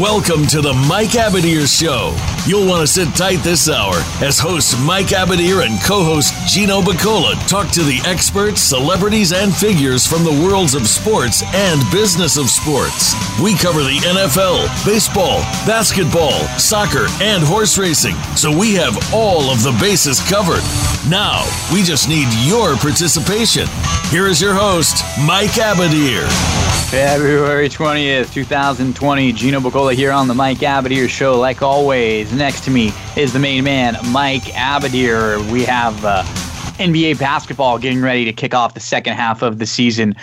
Welcome to the Mike Abadir Show. You'll want to sit tight this hour as hosts Mike Abadir and co host Gino Bacola talk to the experts, celebrities, and figures from the worlds of sports and business of sports. We cover the NFL, baseball, basketball, soccer, and horse racing, so we have all of the bases covered. Now, we just need your participation. Here is your host, Mike Abadir. February 20th, 2020. Gino Bacola here on the Mike Abadir Show. Like always, next to me is the main man, Mike Abadir. We have uh, NBA basketball getting ready to kick off the second half of the season.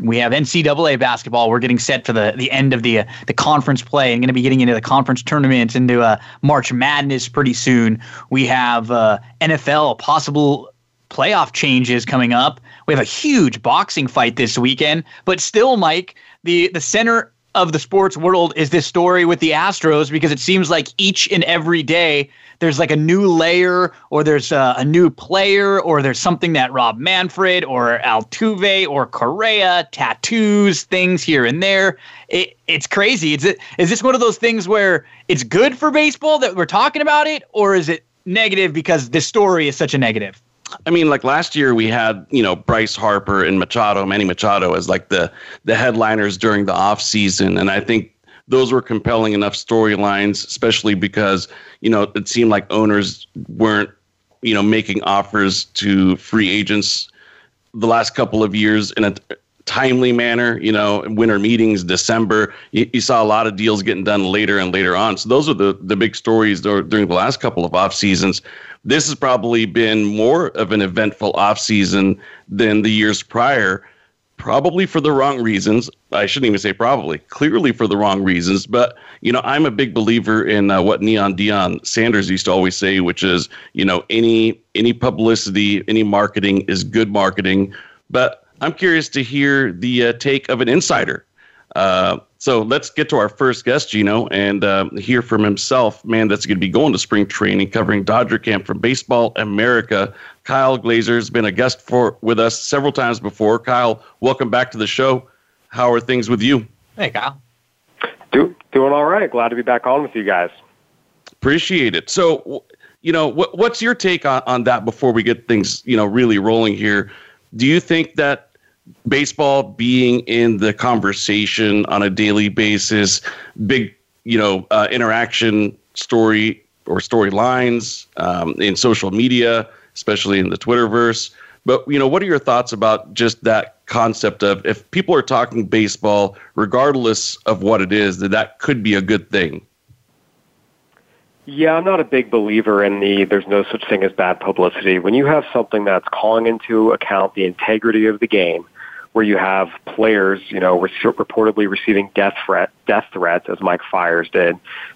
We have NCAA basketball. We're getting set for the, the end of the uh, the conference play and going to be getting into the conference tournaments, into uh, March Madness pretty soon. We have uh, NFL possible playoff changes coming up. We have a huge boxing fight this weekend, but still, Mike, the the center of the sports world is this story with the Astros because it seems like each and every day there's like a new layer or there's a, a new player or there's something that Rob Manfred or Altuve or Correa tattoos things here and there. It, it's crazy. Is it is this one of those things where it's good for baseball that we're talking about it or is it negative because this story is such a negative? I mean, like last year we had, you know, Bryce Harper and Machado, Manny Machado as like the the headliners during the off season. And I think those were compelling enough storylines, especially because, you know, it seemed like owners weren't, you know, making offers to free agents the last couple of years in a timely manner, you know, winter meetings, December, you, you, saw a lot of deals getting done later and later on. So those are the, the big stories during the last couple of off seasons. This has probably been more of an eventful off season than the years prior, probably for the wrong reasons. I shouldn't even say probably, clearly for the wrong reasons. But, you know, I'm a big believer in uh, what Neon Deion Sanders used to always say, which is, you know, any any publicity, any marketing is good marketing. But I'm curious to hear the uh, take of an insider. Uh, so let's get to our first guest, Gino, and uh, hear from himself. Man, that's going to be going to spring training, covering Dodger camp from Baseball America. Kyle Glaser's been a guest for with us several times before. Kyle, welcome back to the show. How are things with you? Hey, Kyle. Do, doing all right. Glad to be back on with you guys. Appreciate it. So, you know, what, what's your take on, on that before we get things, you know, really rolling here? Do you think that baseball being in the conversation on a daily basis, big, you know, uh, interaction story or storylines um, in social media, especially in the Twitterverse. But you know, what are your thoughts about just that concept of if people are talking baseball, regardless of what it is, that that could be a good thing? Yeah, I'm not a big believer in the there's no such thing as bad publicity. When you have something that's calling into account the integrity of the game, where you have players, you know, re- reportedly receiving death threat, death threats, as Mike Fiers did,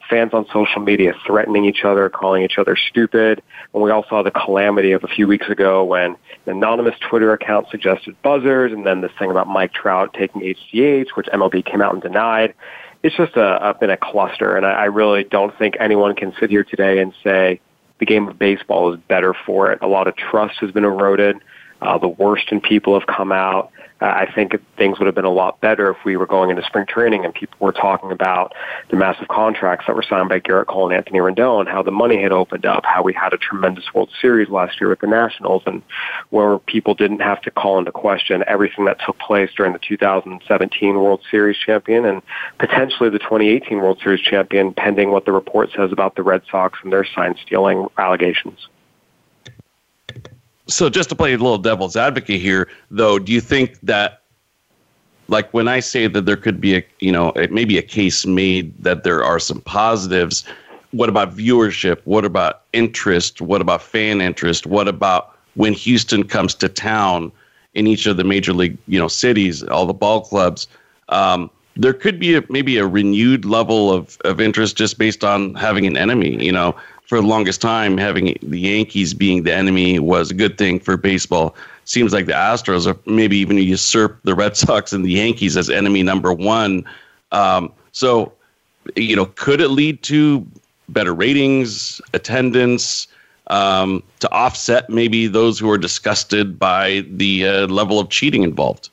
fans on social media threatening each other, calling each other stupid. And we all saw the calamity of a few weeks ago when an anonymous Twitter account suggested buzzers, and then this thing about Mike Trout taking HGH, which MLB came out and denied. It's just a, a been a cluster, and I, I really don't think anyone can sit here today and say the game of baseball is better for it. A lot of trust has been eroded. Uh, the worst in people have come out. Uh, I think things would have been a lot better if we were going into spring training and people were talking about the massive contracts that were signed by Gerrit Cole and Anthony Rendon, how the money had opened up, how we had a tremendous World Series last year with the Nationals, and where people didn't have to call into question everything that took place during the 2017 World Series champion and potentially the 2018 World Series champion, pending what the report says about the Red Sox and their sign stealing allegations so just to play a little devil's advocate here, though, do you think that, like when I say that there could be a, you know, maybe a case made that there are some positives, what about viewership? What about interest? What about fan interest? What about when Houston comes to town in each of the major league, you know, cities, all the ball clubs? Um, there could be a, maybe a renewed level of, of interest just based on having an enemy. You know, for the longest time, having the Yankees being the enemy was a good thing for baseball. Seems like the Astros are maybe even usurp the Red Sox and the Yankees as enemy number one. Um, so, you know, could it lead to better ratings, attendance, um, to offset maybe those who are disgusted by the uh, level of cheating involved?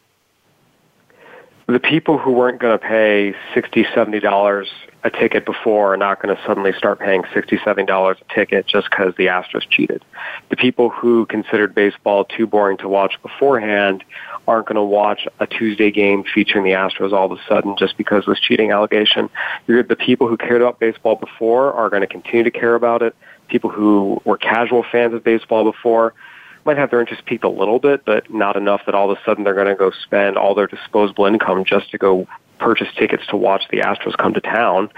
the people who weren't going to pay sixty, seventy dollars a ticket before are not going to suddenly start paying $67 a ticket just because the Astros cheated. The people who considered baseball too boring to watch beforehand aren't going to watch a Tuesday game featuring the Astros all of a sudden just because of this cheating allegation. The people who cared about baseball before are going to continue to care about it. People who were casual fans of baseball before might have their interest peaked a little bit, but not enough that all of a sudden they're going to go spend all their disposable income just to go purchase tickets to watch the Astros come to town.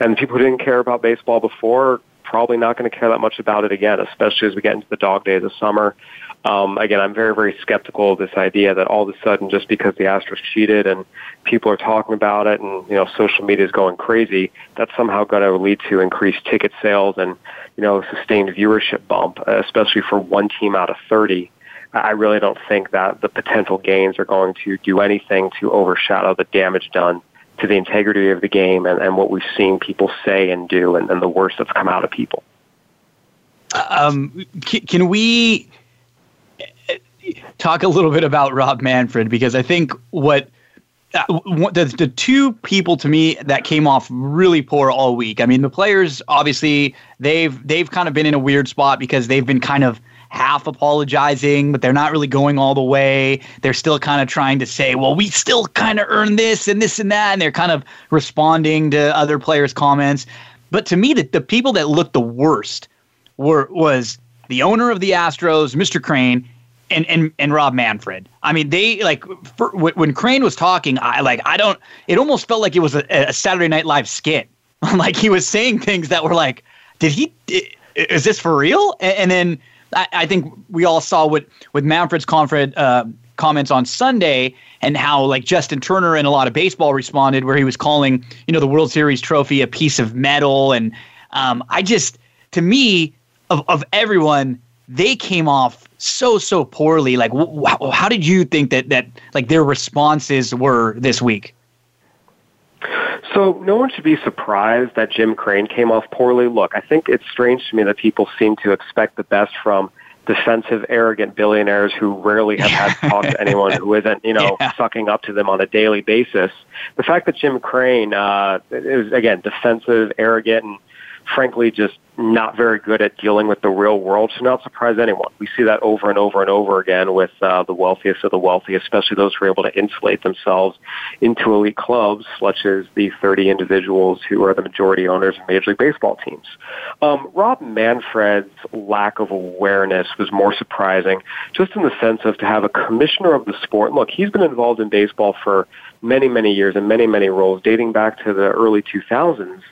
And people who didn't care about baseball before probably not going to care that much about it again, especially as we get into the dog days of summer. Um, again, I'm very, very skeptical of this idea that all of a sudden, just because the Astros cheated and people are talking about it, and you know, social media is going crazy, that's somehow going to lead to increased ticket sales and you know, sustained viewership bump, especially for one team out of 30. I really don't think that the potential gains are going to do anything to overshadow the damage done to the integrity of the game and, and what we've seen people say and do and, and the worst that's come out of people. Um, can, can we talk a little bit about Rob Manfred? Because I think what uh, the, the two people to me that came off really poor all week. I mean, the players obviously they've they've kind of been in a weird spot because they've been kind of half apologizing, but they're not really going all the way. They're still kind of trying to say, well, we still kind of earned this and this and that. And they're kind of responding to other players' comments. But to me, the, the people that looked the worst were was the owner of the Astros, Mr. Crane, and and and Rob Manfred. I mean, they like for, when Crane was talking, I like I don't. It almost felt like it was a, a Saturday Night Live skit. like he was saying things that were like, did he? Is this for real? And, and then I, I, think we all saw what with Manfred's uh, comments on Sunday and how like Justin Turner and a lot of baseball responded, where he was calling you know the World Series trophy a piece of metal, and um, I just to me of of everyone they came off so so poorly. Like, wh- how did you think that that like their responses were this week? So no one should be surprised that Jim Crane came off poorly. Look, I think it's strange to me that people seem to expect the best from defensive, arrogant billionaires who rarely have had to talk to anyone who isn't, you know, yeah. sucking up to them on a daily basis. The fact that Jim Crane uh, is again defensive, arrogant, and frankly just not very good at dealing with the real world should not surprise anyone. We see that over and over and over again with uh, the wealthiest of the wealthy, especially those who are able to insulate themselves into elite clubs, such as the 30 individuals who are the majority owners of Major League Baseball teams. Um, Rob Manfred's lack of awareness was more surprising, just in the sense of to have a commissioner of the sport. Look, he's been involved in baseball for many, many years in many, many roles, dating back to the early 2000s.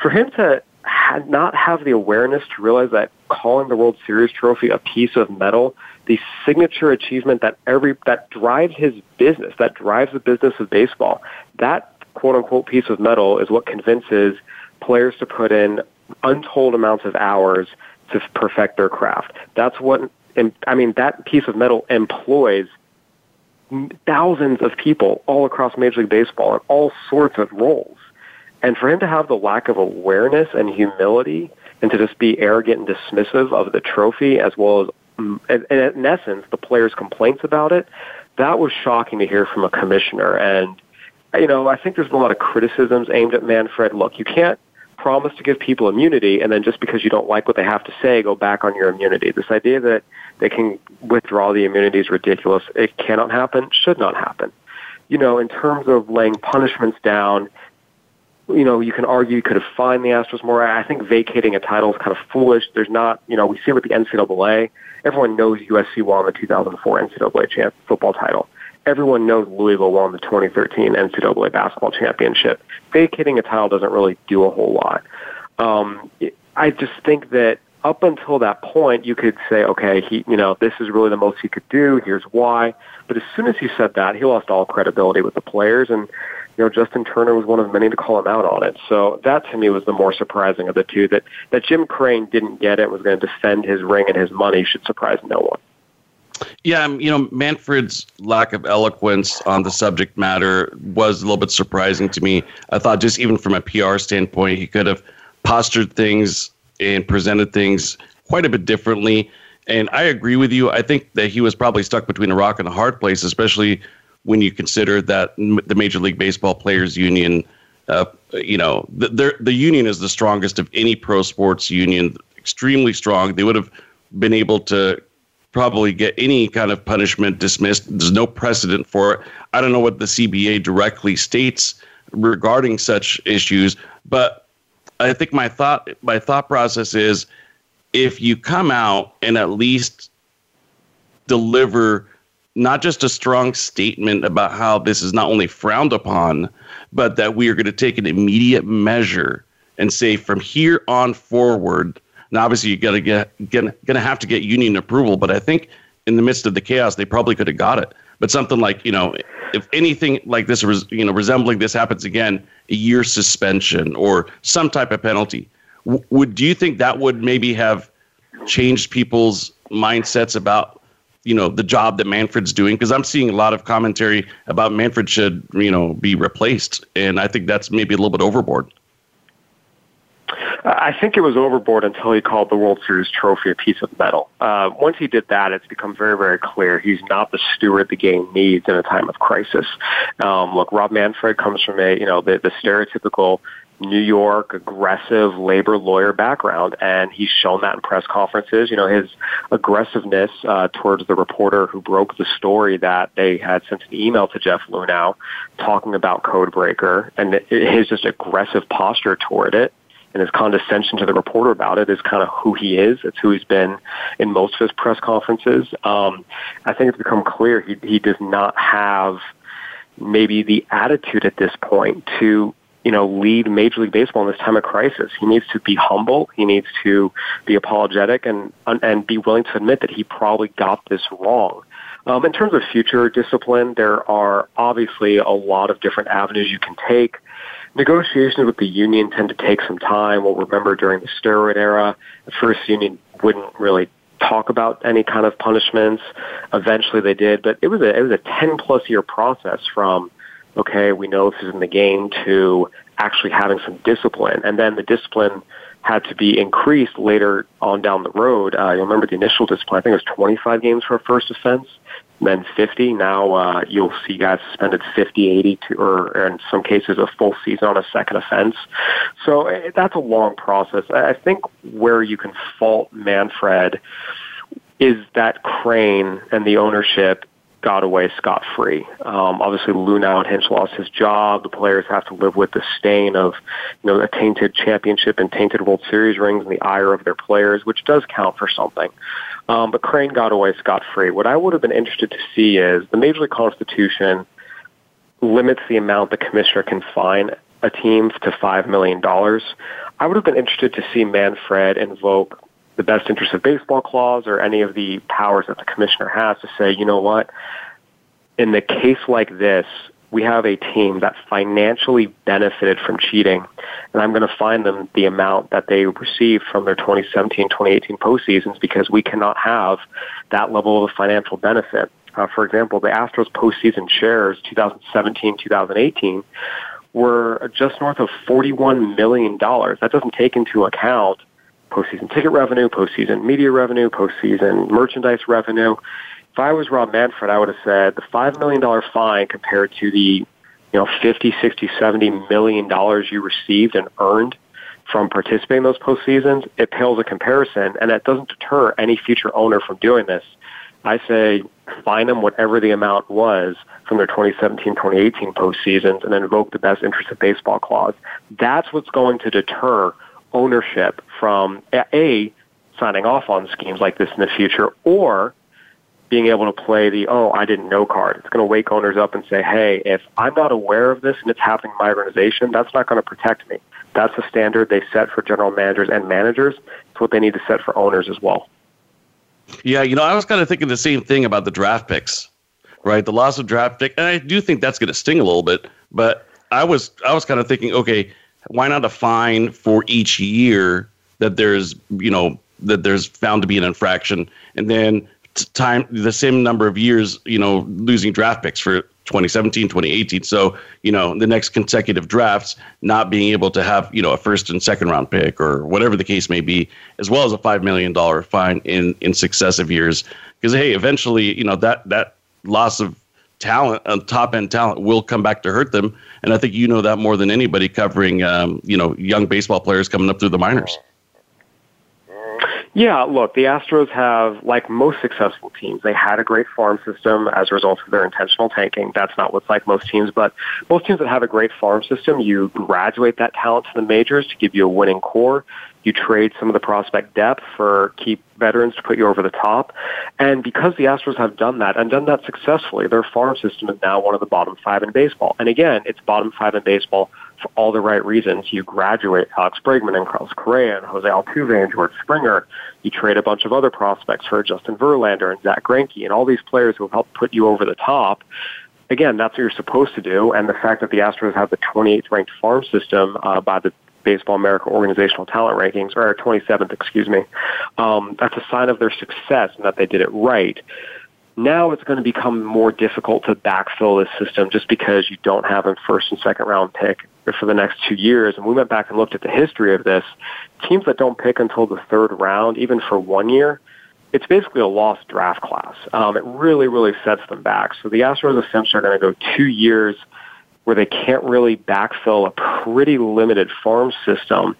For him to had not have the awareness to realize that calling the World Series trophy a piece of metal, the signature achievement that every that drives his business, that drives the business of baseball, that quote unquote piece of metal is what convinces players to put in untold amounts of hours to perfect their craft. That's what I mean. That piece of metal employs thousands of people all across Major League Baseball in all sorts of roles. And for him to have the lack of awareness and humility and to just be arrogant and dismissive of the trophy as well as, mm, and in essence, the players' complaints about it, that was shocking to hear from a commissioner. And, you know, I think there's been a lot of criticisms aimed at Manfred. Look, you can't promise to give people immunity and then just because you don't like what they have to say, go back on your immunity. This idea that they can withdraw the immunity is ridiculous. It cannot happen, should not happen. You know, in terms of laying punishments down, you know, you can argue you could have fined the Astros more. I think vacating a title is kind of foolish. There's not, you know, we see it with the NCAA. Everyone knows USC won the 2004 NCAA champ football title. Everyone knows Louisville won the 2013 NCAA basketball championship. Vacating a title doesn't really do a whole lot. Um, I just think that up until that point, you could say, okay, he, you know, this is really the most he could do. Here's why. But as soon as he said that, he lost all credibility with the players. And you know, Justin Turner was one of many to call him out on it. So that to me was the more surprising of the two. That that Jim Crane didn't get it, was going to defend his ring and his money should surprise no one. Yeah, um, you know, Manfred's lack of eloquence on the subject matter was a little bit surprising to me. I thought just even from a PR standpoint, he could have postured things and presented things quite a bit differently. And I agree with you. I think that he was probably stuck between a rock and a hard place, especially when you consider that the Major League Baseball Players Union, uh, you know, the, the union is the strongest of any pro sports union, extremely strong. They would have been able to probably get any kind of punishment dismissed. There's no precedent for it. I don't know what the CBA directly states regarding such issues, but I think my thought my thought process is if you come out and at least deliver not just a strong statement about how this is not only frowned upon, but that we are going to take an immediate measure and say from here on forward. Now, obviously, you got to get going to have to get union approval, but I think in the midst of the chaos, they probably could have got it. But something like you know, if anything like this, you know, resembling this happens again, a year suspension or some type of penalty. Would do you think that would maybe have changed people's mindsets about you know the job that Manfred's doing because I'm seeing a lot of commentary about Manfred should you know be replaced, and I think that's maybe a little bit overboard. I think it was overboard until he called the World Series trophy a piece of metal. Uh, once he did that, it's become very, very clear he's not the steward the game needs in a time of crisis. Um, look, Rob Manfred comes from a you know the, the stereotypical New York aggressive labor lawyer background, and he's shown that in press conferences. You know, his aggressiveness uh, towards the reporter who broke the story that they had sent an email to Jeff Luhnow talking about Codebreaker, and his just aggressive posture toward it and his condescension to the reporter about it is kind of who he is. It's who he's been in most of his press conferences. Um, I think it's become clear he he does not have maybe the attitude at this point to you know, lead Major League Baseball in this time of crisis. He needs to be humble. He needs to be apologetic and and be willing to admit that he probably got this wrong. Um, in terms of future discipline, there are obviously a lot of different avenues you can take. Negotiations with the union tend to take some time. We'll remember during the steroid era, the first union wouldn't really talk about any kind of punishments. Eventually they did, but it was a it was a 10 plus year process from okay, we know this is in the game, to actually having some discipline. And then the discipline had to be increased later on down the road. Uh, you'll remember the initial discipline, I think it was 25 games for a first offense, then 50. Now uh, you'll see guys suspended 50, 80, to, or in some cases a full season on a second offense. So uh, that's a long process. I think where you can fault Manfred is that Crane and the ownership got away scot free. Um, obviously, Luhnow and Hinch lost his job. The players have to live with the stain of, you know, a tainted championship and tainted World Series rings and the ire of their players, which does count for something. Um, but Crane got away scot free. What I would have been interested to see is the Major League Constitution limits the amount the commissioner can fine a team to $5 million. I would have been interested to see Manfred invoke the best interest of baseball clause or any of the powers that the commissioner has to say, you know what, in the case like this, we have a team that financially benefited from cheating, and I'm going to fine them the amount that they received from their 2017, 2018 postseasons because we cannot have that level of financial benefit. Uh, for example, the Astros postseason shares 2017, 2018 were just north of $41 million. That doesn't take into account postseason ticket revenue, postseason media revenue, postseason merchandise revenue. If I was Rob Manfred, I would have said the $5 million fine compared to the, you know, 50, 60, 70 million dollars you received and earned from participating in those postseasons, it pales a comparison, and that doesn't deter any future owner from doing this. I say fine them whatever the amount was from their 2017-2018 postseasons and then invoke the best interest of baseball clause. That's what's going to deter ownership from A, signing off on schemes like this in the future, or being able to play the, oh, I didn't know card. It's going to wake owners up and say, hey, if I'm not aware of this and it's happening in my organization, that's not going to protect me. That's the standard they set for general managers and managers. It's what they need to set for owners as well. Yeah, you know, I was kind of thinking the same thing about the draft picks, right? The loss of draft pick, and I do think that's going to sting a little bit. But I was, I was kind of thinking, okay, why not a fine for each year that there's you know that there's found to be an infraction? And then time the same number of years you know losing draft picks for 2017 2018 so you know the next consecutive drafts not being able to have you know a first and second round pick or whatever the case may be as well as a 5 million dollar fine in in successive years. Because hey eventually you know that that loss of talent, uh, top end talent, will come back to hurt them. And I think you know that more than anybody covering, um, you know, young baseball players coming up through the minors. Yeah, look, the Astros have, like most successful teams, they had a great farm system as a result of their intentional tanking. That's not what's like most teams, but most teams that have a great farm system, you graduate that talent to the majors to give you a winning core. You trade some of the prospect depth for key veterans to put you over the top. And because the Astros have done that and done that successfully, their farm system is now one of the bottom five in baseball. And again, it's bottom five in baseball for all the right reasons. You graduate Alex Bregman and Carlos Correa and Jose Altuve and George Springer. You trade a bunch of other prospects for Justin Verlander and Zack Greinke and all these players who have helped put you over the top again, that's what you're supposed to do. And the fact that the Astros have the 28th ranked farm system uh, by the Baseball America organizational talent rankings, or 27th, excuse me. Um, that's a sign of their success and that they did it right. Now it's going to become more difficult to backfill this system just because you don't have a first and second round pick for the next two years. And we went back and looked at the history of this. Teams that don't pick until the third round, even for one year, it's basically a lost draft class. Um, it really, really sets them back. So the Astros essentially are going to go two years – where they can't really backfill a pretty limited farm system,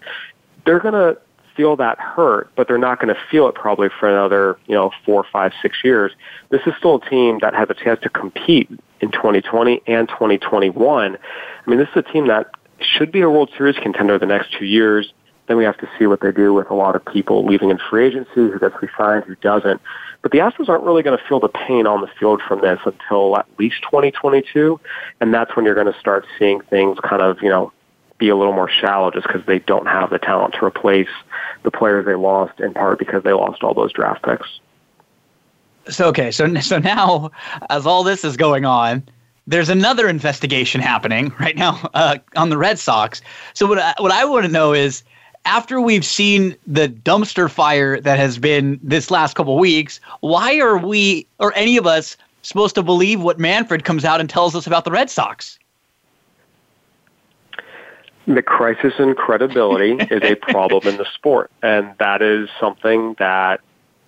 they're going to feel that hurt, but they're not going to feel it probably for another, you know, four, five, six years. This is still a team that has a chance to compete in 2020 and 2021. I mean, this is a team that should be a World Series contender the next two years. Then we have to see what they do with a lot of people leaving in free agency, who gets re-signed, who doesn't. But the Astros aren't really going to feel the pain on the field from this until at least 2022, and that's when you're going to start seeing things kind of, you know, be a little more shallow just because they don't have the talent to replace the players they lost in part because they lost all those draft picks. So okay, so so now as all this is going on, there's another investigation happening right now uh, on the Red Sox. So what I, what I want to know is after we've seen the dumpster fire that has been this last couple weeks, why are we or any of us supposed to believe what Manfred comes out and tells us about the Red Sox? The crisis in credibility is a problem in the sport, and that is something that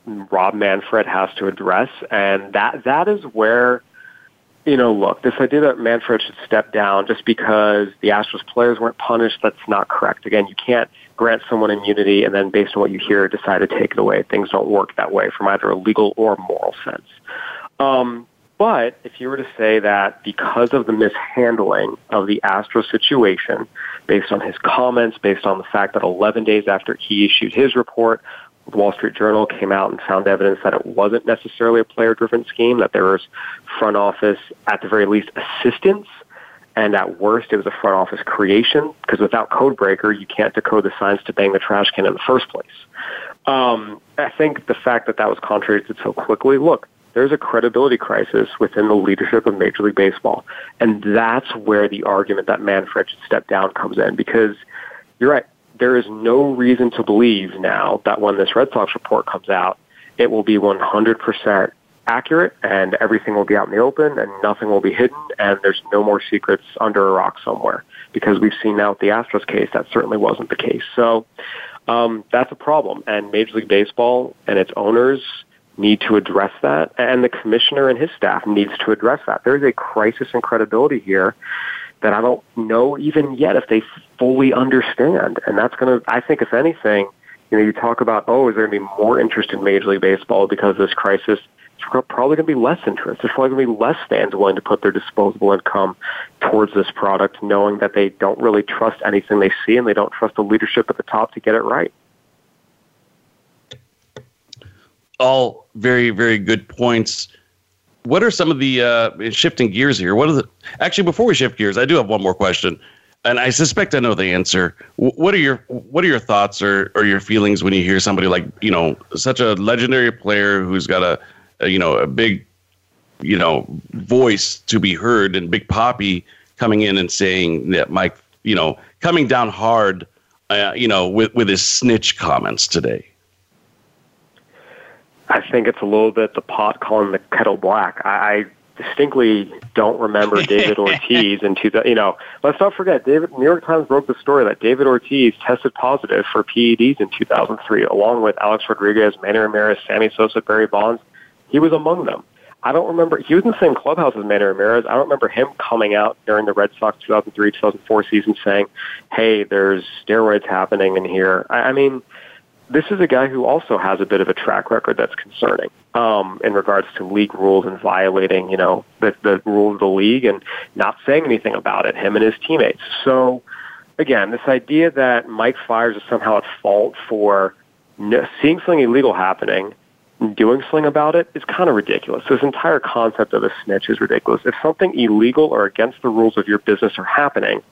Rob Manfred has to address, and that that is where you know, look, this idea that Manfred should step down just because the Astros players weren't punished, that's not correct. Again, you can't grant someone immunity and then based on what you hear decide to take it away. Things don't work that way from either a legal or moral sense. Um, but if you were to say that because of the mishandling of the Astros situation, based on his comments, based on the fact that 11 days after he issued his report, the Wall Street Journal came out and found evidence that it wasn't necessarily a player-driven scheme, that there was front office, at the very least, assistance, and at worst, it was a front office creation, because without Codebreaker, you can't decode the signs to bang the trash can in the first place. Um, I think the fact that that was contradicted so quickly, look, there's a credibility crisis within the leadership of Major League Baseball. And that's where the argument that Manfred should step down comes in, because you're right there is no reason to believe now that when this Red Sox report comes out, it will be 100% accurate and everything will be out in the open and nothing will be hidden and there's no more secrets under a rock somewhere because we've seen now with the Astros case that certainly wasn't the case. So um, that's a problem and Major League Baseball and its owners need to address that and the commissioner and his staff needs to address that. There's a crisis in credibility here that I don't know even yet if they fully understand. And that's going to, I think, if anything, you know, you talk about, oh, is there going to be more interest in Major League Baseball because of this crisis? It's probably going to be less interest. There's probably going to be less fans willing to put their disposable income towards this product, knowing that they don't really trust anything they see and they don't trust the leadership at the top to get it right. All very, very good points what are some of the uh, shifting gears here? What are the actually before we shift gears? I do have one more question, and I suspect I know the answer. What are your what are your thoughts or, or your feelings when you hear somebody like you know such a legendary player who's got a, a you know a big you know voice to be heard and Big Papi coming in and saying that Mike you know coming down hard uh, you know with with his snitch comments today. I think it's a little bit the pot calling the kettle black. I, I distinctly don't remember David Ortiz in two. You know, let's not forget David. New York Times broke the story that David Ortiz tested positive for PEDs in 2003, along with Alex Rodriguez, Manny Ramirez, Sammy Sosa, Barry Bonds. He was among them. I don't remember. He was in the same clubhouse as Manny Ramirez. I don't remember him coming out during the Red Sox 2003 2004 season saying, "Hey, there's steroids happening in here." I, I mean, this is a guy who also has a bit of a track record that's concerning um, in regards to league rules and violating, you know, the, the rules of the league and not saying anything about it. Him and his teammates. So, again, this idea that Mike Fiers is somehow at fault for seeing something illegal happening and doing something about it is kind of ridiculous. This entire concept of a snitch is ridiculous. If something illegal or against the rules of your business are happening,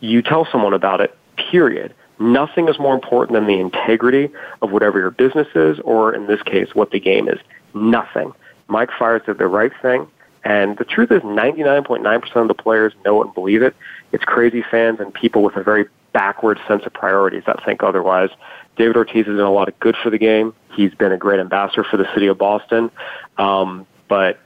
you tell someone about it, period. Nothing is more important than the integrity of whatever your business is, or in this case, what the game is. Nothing. Mike Fiers did the right thing, and the truth is 99.9% of the players know it and believe it. It's crazy fans and people with a very backward sense of priorities that think otherwise. David Ortiz has done a lot of good for the game. He's been a great ambassador for the city of Boston. Um, but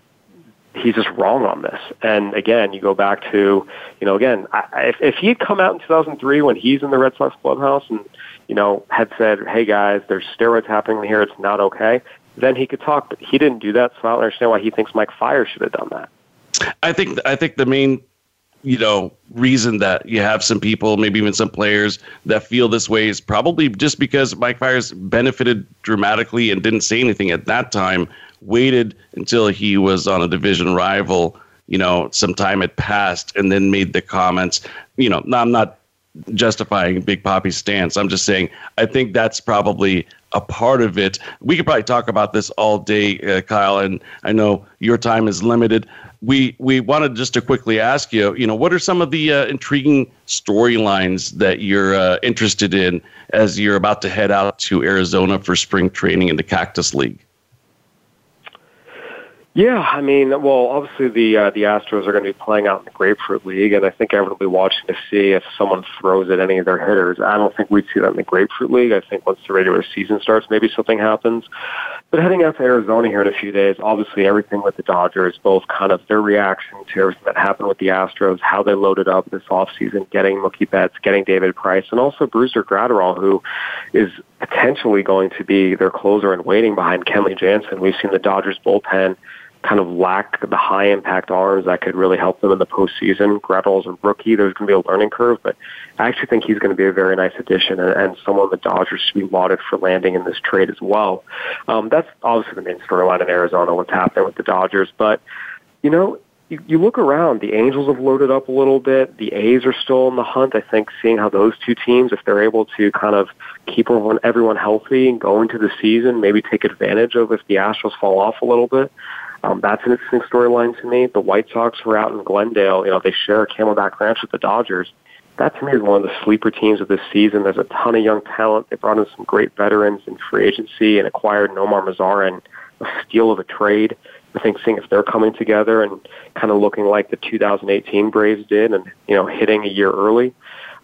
he's just wrong on this. And again, you go back to, you know, again, I, if, if he had come out in 2003 when he's in the Red Sox clubhouse and, you know, had said, hey guys, there's steroids happening here, it's not okay, then he could talk. But he didn't do that, so I don't understand why he thinks Mike Fiers should have done that. I think I think the main you know reason that you have some people maybe even some players that feel this way is probably just because mike Fiers benefited dramatically and didn't say anything at that time waited until he was on a division rival you know some time had passed and then made the comments. You know i'm not justifying Big Papi's stance. I'm just saying i think that's probably a part of it. We could probably talk about this all day uh, kyle and i know your time is limited. We we wanted just to quickly ask you, you know, what are some of the uh, intriguing storylines that you're uh, interested in as you're about to head out to Arizona for spring training in the Cactus League? Yeah, I mean, well, obviously the uh, the Astros are going to be playing out in the Grapefruit League, and I think everyone will be watching to see if someone throws at any of their hitters. I don't think we'd see that in the Grapefruit League. I think once the regular season starts, maybe something happens. But heading out to Arizona here in a few days, obviously everything with the Dodgers, both kind of their reaction to everything that happened with the Astros, how they loaded up this offseason, getting Mookie Betts, getting David Price, and also Brusdar Graterol, who is potentially going to be their closer and waiting behind Kenley Jansen. We've seen the Dodgers bullpen kind of lack the high impact arms that could really help them in the postseason. Graterol's a rookie. There's going to be a learning curve, but I actually think he's going to be a very nice addition and, and someone the Dodgers should be lauded for landing in this trade as well. Um, that's obviously the main storyline in Arizona, what's happening with the Dodgers. But, you know, you, you look around, the Angels have loaded up a little bit. The A's are still in the hunt. I think seeing how those two teams, if they're able to kind of keep everyone, everyone healthy and go into the season, maybe take advantage of if the Astros fall off a little bit. Um, that's an interesting storyline to me. The White Sox were out in Glendale. You know, they share Camelback Ranch with the Dodgers. That to me is one of the sleeper teams of this season. There's a ton of young talent. They brought in some great veterans in free agency and acquired Nomar Mazara a steal of a trade. I think seeing if they're coming together and kind of looking like the 2018 Braves did and, you know, hitting a year early.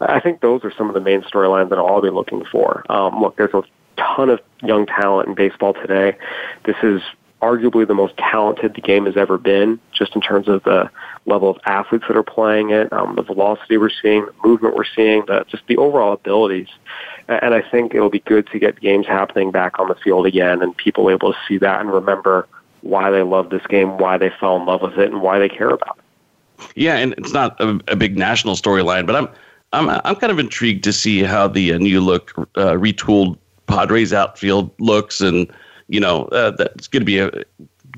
I think those are some of the main storylines that I'll be looking for. Um, look, there's a ton of young talent in baseball today. This is arguably the most talented the game has ever been, just in terms of the level of athletes that are playing it, um, the velocity we're seeing, the movement we're seeing, the, just the overall abilities. And I think it'll be good to get games happening back on the field again and people able to see that and remember why they love this game, why they fell in love with it, and why they care about it. Yeah, and it's not a, a big national storyline, but I'm I'm I'm kind of intrigued to see how the uh, new look uh, retooled Padres outfield looks and you know, uh, that's going to be a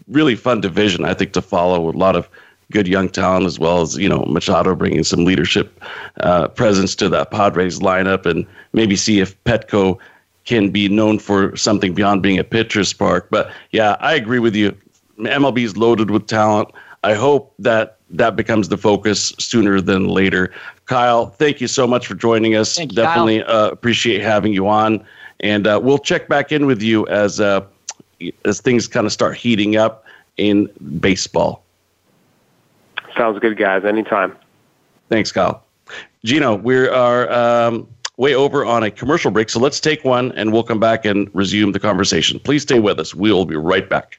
really fun division, I think, to follow. A lot of good young talent, as well as you know Machado bringing some leadership uh, presence to that Padres lineup, and maybe see if Petco can be known for something beyond being a pitcher's park. But yeah, I agree with you. MLB is loaded with talent. I hope that that becomes the focus sooner than later. Kyle, thank you so much for joining us. You, Definitely uh, appreciate having you on, and uh, we'll check back in with you as uh, as things kind of start heating up in baseball. Sounds good, guys. Anytime. Thanks, Kyle. Gino, we are um, way over on a commercial break, so let's take one and we'll come back and resume the conversation. Please stay with us. We'll be right back.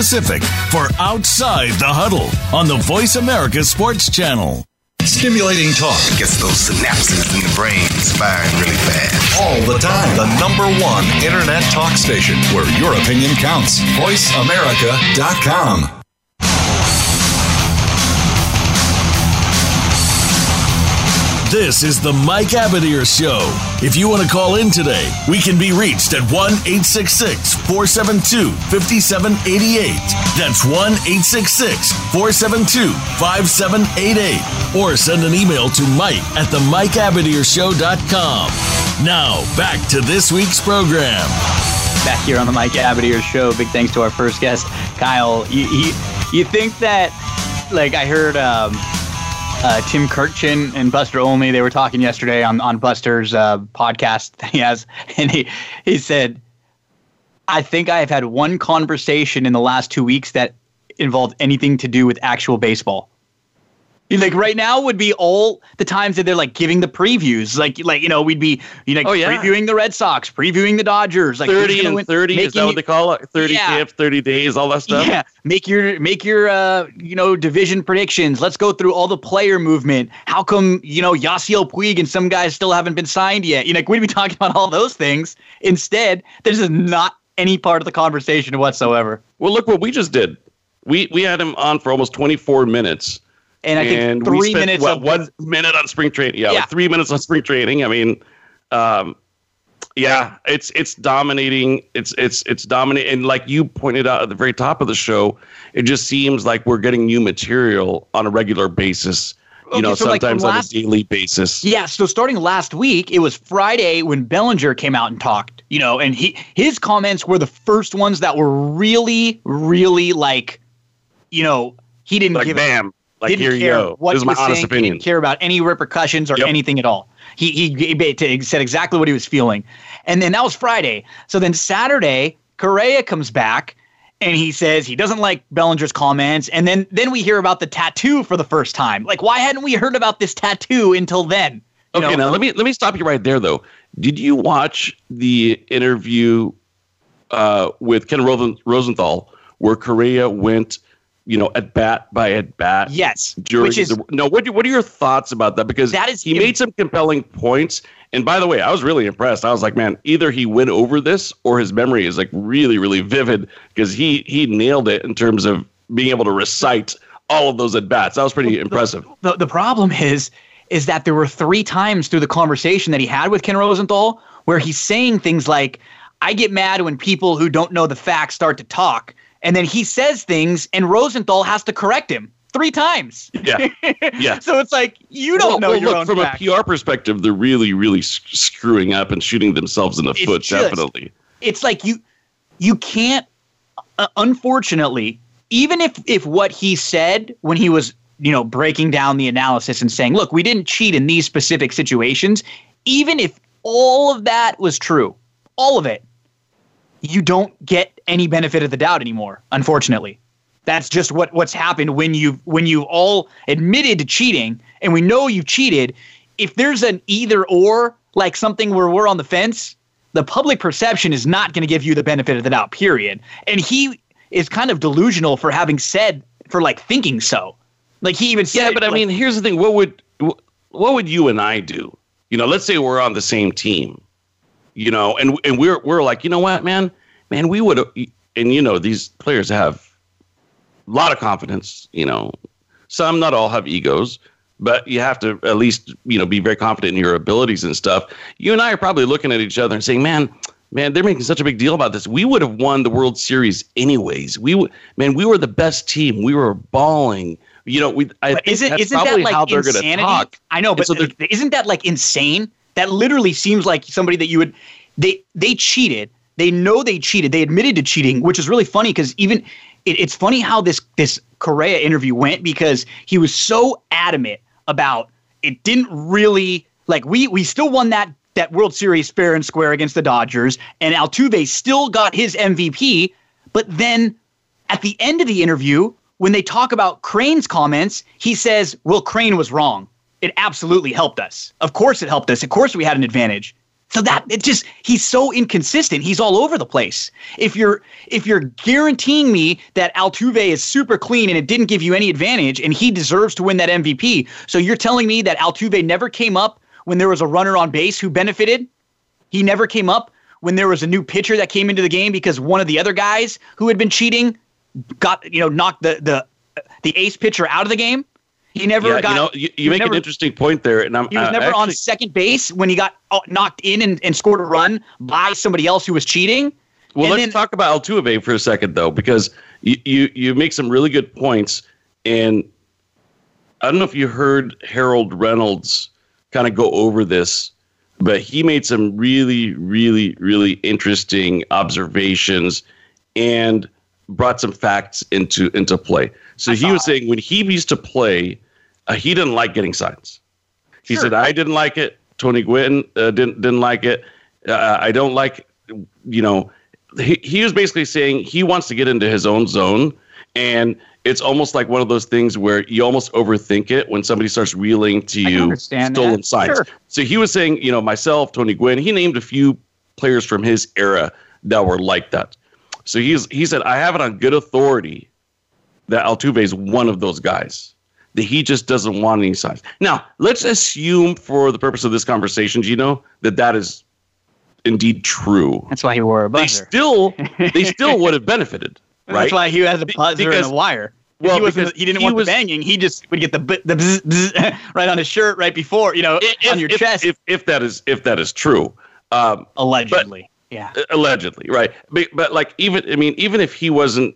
for Outside the Huddle on the Voice America Sports Channel. Stimulating talk gets those synapses in the brain firing really fast. All the time. The number one internet talk station where your opinion counts. VoiceAmerica.com. This is the Mike Abadir Show. If you want to call in today, we can be reached at 1 866 472 5788. That's 1 866 472 5788. Or send an email to Mike at the MikeAbadirshow.com. Now, back to this week's program. Back here on the Mike Abadir Show. Big thanks to our first guest, Kyle. You, you, you think that, like, I heard. Um, uh, Tim Kurkjian and Buster Olney. They were talking yesterday on on Buster's uh, podcast that he has, and he he said, "I think I have had one conversation in the last two weeks that involved anything to do with actual baseball." Like right now would be all the times that they're like giving the previews, like like you know we'd be you know Oh, yeah. previewing the Red Sox, previewing the Dodgers, like 30 and win- 30 is that what they call it 30 Yeah. camp 30 days all that stuff yeah, make your make your uh you know division predictions. Let's go through all the player movement. How come you know Yasiel Puig and some guys still haven't been signed yet? You know, we'd be talking about all those things. Instead, there's just not any part of the conversation whatsoever. well look what we just did we we had him on for almost 24 minutes And I think and we three spent, minutes what, of one minute on spring training? Yeah, Yeah. like three minutes on spring training. I mean um yeah it's it's dominating it's it's it's dominating and like you pointed out at the very top of the show it just seems like we're getting new material on a regular basis you Okay, know so, like, sometimes from on a daily basis. Yeah, so starting last week, it was Friday when Bellinger came out and talked, you know, and he his comments were the first ones that were really, really like, you know, he didn't like give bam like didn't here you care go what this is he my honest saying, opinion Didn't care about any repercussions or Yep. anything at all. He he, he he said exactly what he was feeling, and then that was Friday. So then Saturday, Correa comes back. And he says he doesn't like Bellinger's comments, and then then we hear about the tattoo for the first time. Like, why hadn't we heard about this tattoo until then? You Okay, know? now let me let me stop you right there though. Did you watch the interview uh, with Ken Rosenthal where Correa went, you know, at bat by at bat? Yes, During which is the, no, what do, what are your thoughts about that? Because That is he made some compelling points. And by the way, I was really impressed. I was like, man, either he went over this or his memory is like really, really vivid because he he nailed it in terms of being able to recite all of those at bats. That was pretty impressive. the the problem is is that there were three times through the conversation that he had with Ken Rosenthal where he's saying things like, "I get mad when people who don't know the facts start to talk," and then he says things, and Rosenthal has to correct him three times. Yeah, yeah. so it's like you don't Well, know well, your look, own from facts. a PR perspective, they're really, really s- screwing up and shooting themselves in the It's foot. just- definitely. it's like you you can't uh, unfortunately even if if what he said when he was you know breaking down the analysis and saying look we didn't cheat in these specific situations even if all of that was true all of it you don't get any benefit of the doubt anymore unfortunately that's just what what's happened when you when you've all admitted to cheating and we know you've cheated if there's an either or like something where we're on the fence the public perception is not going to give you the benefit of the doubt period and he is kind of delusional for having said for like thinking so Like he even said, Yeah, but I like, mean, here's the thing. What would what would you and I do? You know, let's say we're on the same team. You know, and and we're we're like, you know what, man, man, we would, and you know, these players have a lot of confidence. You know, some, not all, have egos, but you have to at least you know be very confident in your abilities and stuff. You and I are probably looking at each other and saying, man. Man, they're making such a big deal about this. We would have won the World Series anyways. We would, man, we were the best team. We were balling. You know, we. I But think isn't that's isn't that like how they're going to insanity? talk. I know, but so isn't that like insane? That literally seems like somebody that you would they they cheated. They know they cheated. They admitted to cheating, which is really funny because even it, it's funny how this this Correa interview went because he was so adamant about it didn't really like we we still won that that World Series fair and square against the Dodgers and Altuve still got his MVP, but then at the end of the interview, when they talk about Crane's comments, he says, Well, Crane was wrong. It absolutely helped us. Of course it helped us. Of course we had an advantage. So that it just he's so inconsistent. He's all over the place. If you're if you're guaranteeing me that Altuve is super clean and it didn't give you any advantage and he deserves to win that MVP, so you're telling me that Altuve never came up when there was a runner on base who benefited? He never came up when there was a new pitcher that came into the game because one of the other guys who had been cheating got you know knocked the the the ace pitcher out of the game. He never yeah, got. you know, you, you make never- an interesting point there, and I'm He was uh, never on second base when he got uh, knocked in and, and scored a run by somebody else who was cheating. Well, And let's then- talk about Altuve for a second, though, because you, you you make some really good points, and I don't know if you heard Harold Reynolds kind of go over this, but he made some really, really, really interesting observations and brought some facts into into play. So he was saying when he used to play, uh, he didn't like getting signs. He Sure. said, "I didn't like it. Tony Gwynn uh, didn't didn't like it. Uh, I don't like, you know." He he was basically saying he wants to get into his own zone, and it's almost like one of those things where you almost overthink it when somebody starts reeling to you stolen that. signs. Sure. So he was saying, you know, myself, Tony Gwynn, he named a few players from his era that were like that. So he's he said, I have it on good authority that Altuve is one of those guys. That he just doesn't want any signs. Now, let's assume for the purpose of this conversation, Gino, that that is indeed true. That's why he wore a They still they still would have benefited, right? That's why he had a buzzer because- and a wire. Well, he, because he didn't he want was- the banging. He just would get the the bzz, bzz right on his shirt right before, you know, If- on your if, chest, If, if that is if that is true. Um, allegedly. Yeah. allegedly right but, but like even i mean even if he wasn't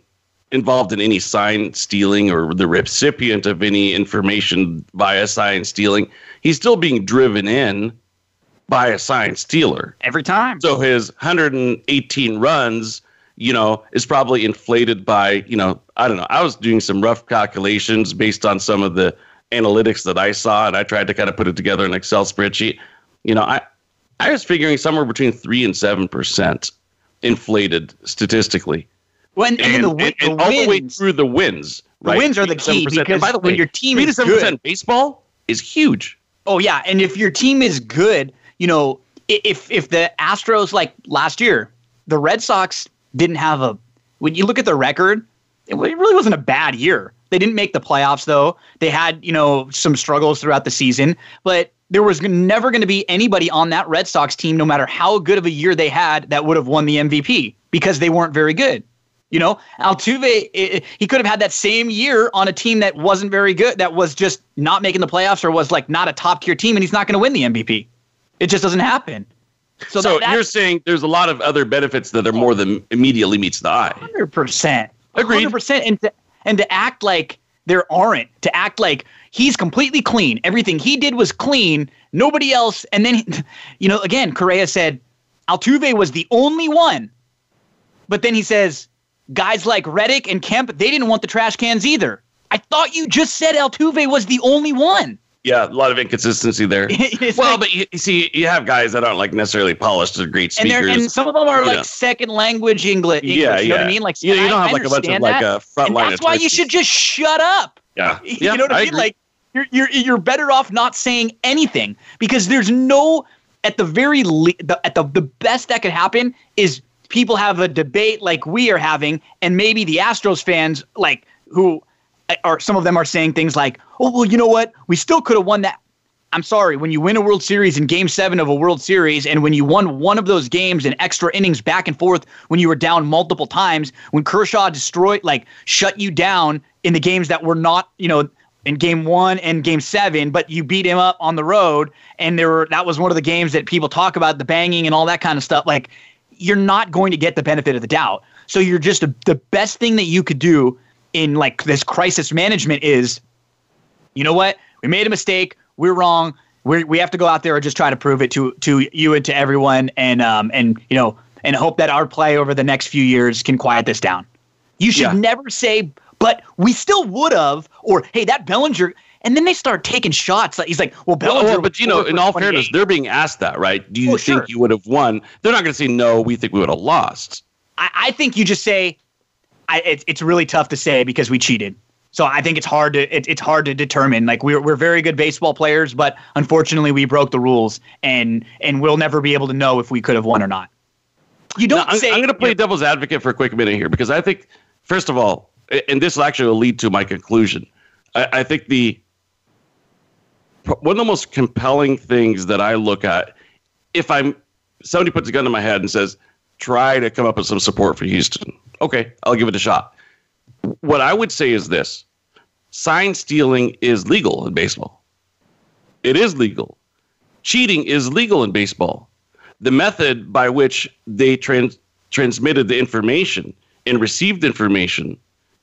involved in any sign stealing or the recipient of any information via sign stealing he's still being driven in by a sign stealer Every time. so his 118 runs you know is probably inflated by you know i don't know i was doing some rough calculations based on some of the analytics that i saw and i tried to kind of put it together in an excel spreadsheet you know i i was figuring somewhere between 3 and 7 percent inflated statistically when, and, and, the, and- and the all the way through the wins The wins are the key 7%. And because by the way your team 3 to is 7 good- percent baseball is huge Oh yeah, and if your team is good, you know, if if the Astros like last year, the Red Sox didn't have a. When you look at the record, it really wasn't a bad year. They didn't make the playoffs though. They had you know some struggles throughout the season, but there was never going to be anybody on that Red Sox team, no matter how good of a year they had, that would have won the MVP because they weren't very good. You know, Altuve, he could have had that same year on a team that wasn't very good, that was just not making the playoffs or was like not a top tier team, and he's not going to win the MVP. It just doesn't happen. So, so that, you're saying there's a lot of other benefits that are more than immediately meets the eye hundred percent, Agreed. hundred percent, and to, and to act like there aren't, to act like he's completely clean, everything he did was clean, nobody else, and then you know, again, Correa said Altuve was the only one, but then he says guys like Reddick and Kemp, they didn't want the trash cans either. I thought you just said Altuve was the only one. Yeah, a lot of inconsistency there. Well, like- but you, you see, you have guys that aren't like necessarily polished or great speakers. and some of them are like know. second language English. English yeah, you know what I mean? Like you, you don't have like a bunch of like that. a front and line. that's why you should just shut up. Yeah, you know what I, I mean? agree. Like you're you're you're better off not saying anything because there's no at the very le- the, at the the best that could happen is people have a debate like we are having and maybe the Astros fans like who uh, or some of them are saying things like, "Oh, well, you know what? We still could have won that." I'm sorry, when you win a World Series in game seven of a World Series, and when you won one of those games in extra innings back and forth, when you were down multiple times, when Kershaw destroyed, like, shut you down in the games that were not, you know, in game one and game seven, but you beat him up on the road, and there were that was one of the games that people talk about the banging and all that kind of stuff. Like, you're not going to get the benefit of the doubt. So you're just a, the best thing that you could do in like this crisis management is, you know what? We made a mistake. We're wrong. We we have to go out there and just try to prove it to to you and to everyone, and um and you know and hope that our play over the next few years can quiet this down. You should Yeah. never say, but we still would have, or hey, that Bellinger. And then they start taking shots. He's like, well, Bellinger. well, but you know, in all fairness, they're being asked that, right? Do you Well, think sure. you would have won? They're not going to say no. We think we would have lost. I, I think you just say, I, it's it's really tough to say because we cheated. So I think it's hard to it, it's hard to determine. Like we're we're very good baseball players, but unfortunately we broke the rules, and and we'll never be able to know if we could have won or not. You don't Now, I'm, say. I'm going to play devil's advocate for a quick minute here because I think, first of all, and this will actually will lead to my conclusion. I, I think the one of the most compelling things that I look at, if I'm somebody puts a gun to my head and says, "Try to come up with some support for Houston," okay, I'll give it a shot. What I would say is this: sign stealing is legal in baseball. It is legal. Cheating is legal in baseball the method by which they trans- transmitted the information and received information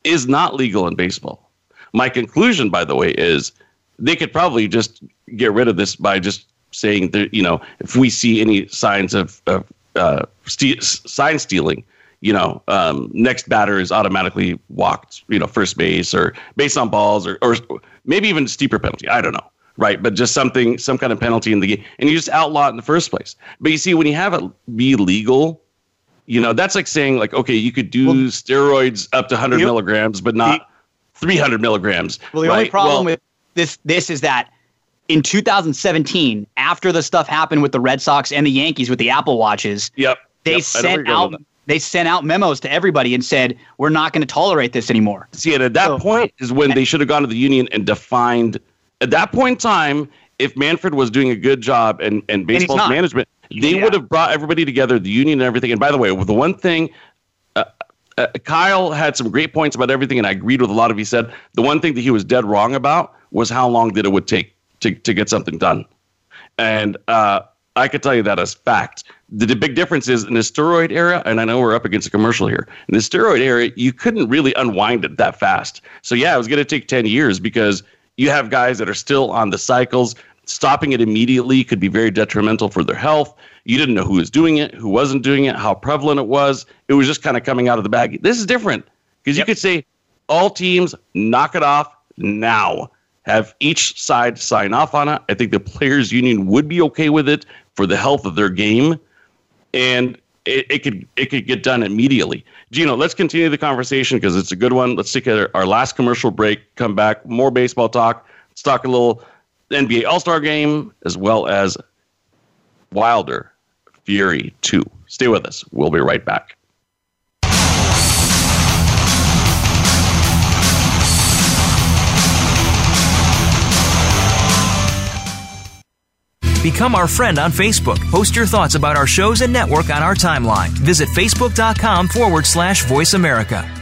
is not legal in baseball. My conclusion, by the way, is they could probably just get rid of this by just saying that you know if we see any signs of, of uh, sign stealing, you know, um, next batter is automatically walked, you know, first base or based on balls or or maybe even steeper penalty. I don't know right? But just something, some kind of penalty in the game, and you just outlaw it in the first place. But you see, when you have it be legal, you know that's like saying like, okay, you could do Well, steroids up to 100 the- milligrams, but not 300 milligrams. Well, the right? only problem Well, with this this is that in 2017, after the stuff happened with the Red Sox and the Yankees with the Apple Watches, yep, they yep, I know where sent out they sent out memos to everybody and said we're not going to tolerate this anymore. See, and at that So- point is when they should have gone to the union and defined. At that point in time, if Manfred was doing a good job and and not. management, they Yeah. would have brought everybody together, the union and everything. And by the way, the one thing, uh, uh, Kyle had some great points about everything, and I agreed with a lot of he said. The one thing that he was dead wrong about was how long did it would take to to get something done, and uh, I could tell you that as fact. The, the big difference is in the steroid era, and I know we're up against a commercial here. In the steroid era, you couldn't really unwind it that fast. So yeah, it was going to take ten years because you have guys that are still on the cycles. Stopping it immediately could be very detrimental for their health. You didn't know who was doing it, who wasn't doing it, how prevalent it was. It was just kind of coming out of the bag. This is different because you could say all teams knock it off now. Have each side sign off on it. I think the players' union would be okay with it for the health of their game, and it, it could it could get done immediately. Gino, let's continue the conversation because it's a good one. Let's take our, our last commercial break. Come back, more baseball talk. Let's talk a little NBA All Star Game as well as Wilder Fury Two. Stay with us. We'll be right back. Become our friend on Facebook. Post your thoughts about our shows and network on our timeline. Visit facebook.com forward slash voice America.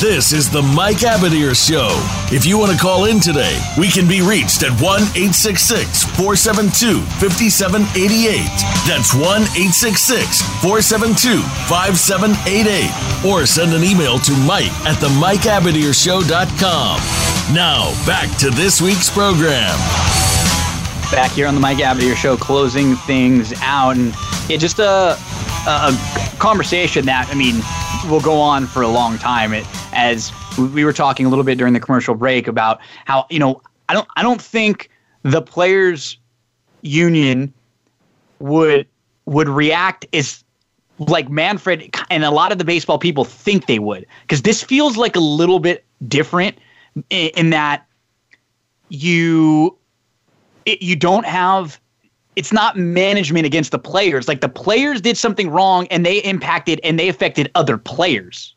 This is the Mike Abadir Show. If you want to call in today, we can be reached at 1 866 472 5788. That's 1 866 472 5788. Or send an email to Mike at the MikeAbadirShow.com. Now, back to this week's program. Back here on the Mike Abadir Show, closing things out. And just a, a, a conversation that, I mean, will go on for a long time. It, as we were talking a little bit during the commercial break about how you know I don't I don't think the players union would would react as like Manfred and a lot of the baseball people think they would. Because this feels like a little bit different in, in that you it, you don't have it's not management against the players. Like the players did something wrong and they impacted and they affected other players